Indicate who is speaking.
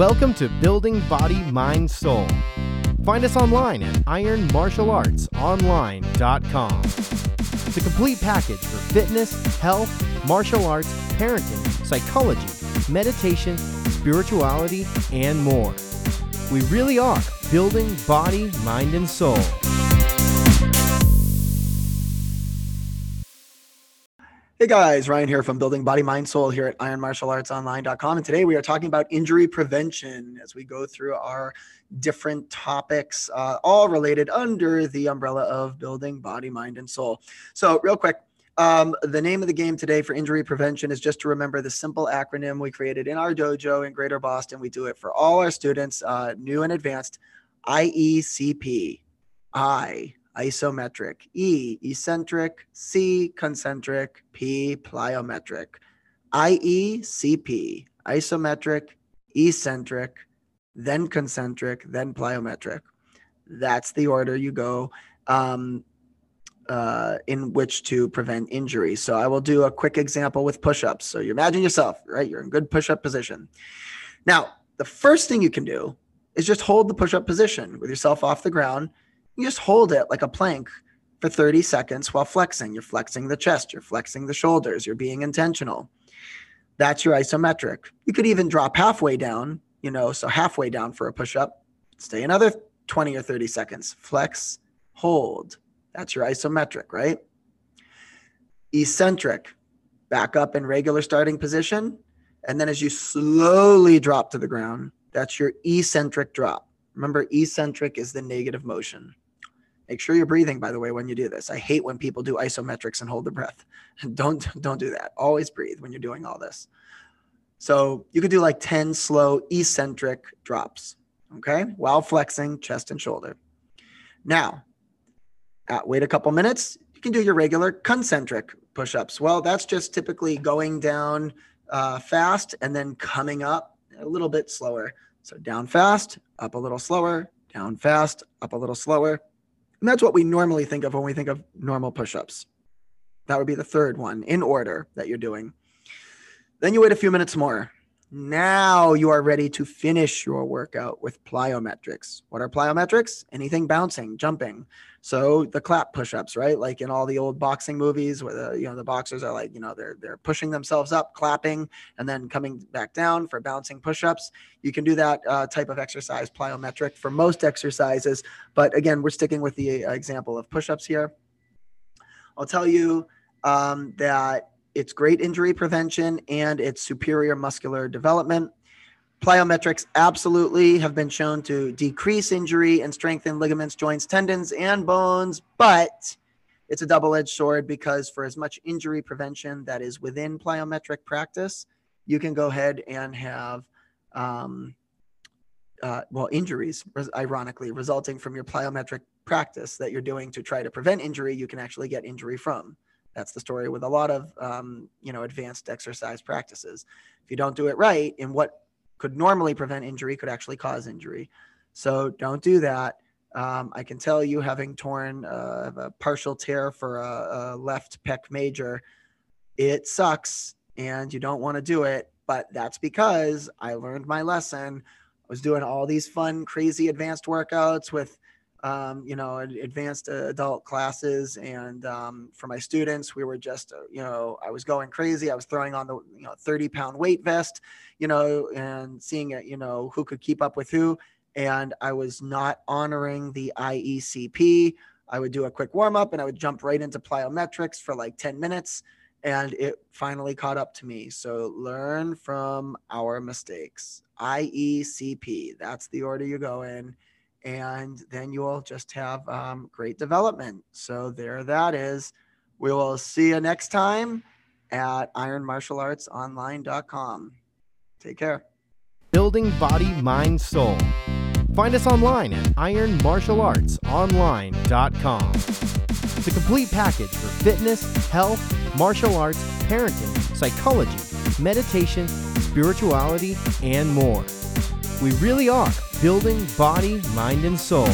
Speaker 1: Welcome to Building Body, Mind, Soul. Find us online at ironmartialartsonline.com. The complete package for fitness, health, martial arts, parenting, psychology, meditation, spirituality, and more. We really are building body, mind, and soul.
Speaker 2: Hey guys, Ryan here from Building Body, Mind, Soul here at ironmartialartsonline.com. And today we are talking about injury prevention as we go through our different topics, uh, all related under the umbrella of building body, mind, and soul. So, real quick, um, the name of the game today for injury prevention is just to remember the simple acronym we created in our dojo in Greater Boston. We do it for all our students, uh, new and advanced IECP. I isometric, E, eccentric, C, concentric, P, plyometric. IECP, isometric, eccentric, then concentric, then plyometric. That's the order you go um, uh, in which to prevent injury. So I will do a quick example with push ups. So you imagine yourself, right? You're in good push up position. Now, the first thing you can do is just hold the push up position with yourself off the ground you just hold it like a plank for 30 seconds while flexing. You're flexing the chest, you're flexing the shoulders, you're being intentional. That's your isometric. You could even drop halfway down, you know, so halfway down for a push up, stay another 20 or 30 seconds, flex, hold. That's your isometric, right? Eccentric, back up in regular starting position. And then as you slowly drop to the ground, that's your eccentric drop. Remember, eccentric is the negative motion. Make sure you're breathing, by the way, when you do this. I hate when people do isometrics and hold their breath. don't don't do that. Always breathe when you're doing all this. So you could do like 10 slow eccentric drops, okay, while flexing chest and shoulder. Now, uh, wait a couple minutes. You can do your regular concentric push-ups. Well, that's just typically going down uh, fast and then coming up a little bit slower. So down fast, up a little slower, down fast, up a little slower. And that's what we normally think of when we think of normal push ups. That would be the third one in order that you're doing. Then you wait a few minutes more. Now you are ready to finish your workout with plyometrics. What are plyometrics? Anything bouncing, jumping. So the clap push-ups, right? Like in all the old boxing movies where the you know the boxers are like, you know, they're they're pushing themselves up, clapping, and then coming back down for bouncing push-ups. You can do that uh, type of exercise, plyometric, for most exercises. But again, we're sticking with the uh, example of push-ups here. I'll tell you um, that it's great injury prevention and it's superior muscular development. Plyometrics absolutely have been shown to decrease injury and strengthen ligaments, joints, tendons, and bones, but it's a double edged sword because for as much injury prevention that is within plyometric practice, you can go ahead and have, um, uh, well, injuries, ironically, resulting from your plyometric practice that you're doing to try to prevent injury, you can actually get injury from. That's the story with a lot of um, you know advanced exercise practices. If you don't do it right, in what could normally prevent injury could actually cause injury. So don't do that. Um, I can tell you, having torn uh, a partial tear for a, a left pec major, it sucks, and you don't want to do it. But that's because I learned my lesson. I was doing all these fun, crazy advanced workouts with um, you know, advanced adult classes. And um, for my students, we were just, uh, you know, I was going crazy. I was throwing on the, you know, 30 pound weight vest, you know, and seeing it, you know, who could keep up with who. And I was not honoring the IECP. I would do a quick warm up and I would jump right into plyometrics for like 10 minutes. And it finally caught up to me. So learn from our mistakes. IECP, that's the order you go in and then you will just have um, great development. So there that is. We will see you next time at ironmartialartsonline.com. Take care.
Speaker 1: Building body, mind, soul. Find us online at ironmartialartsonline.com. The complete package for fitness, health, martial arts, parenting, psychology, meditation, spirituality, and more. We really are building body, mind, and soul.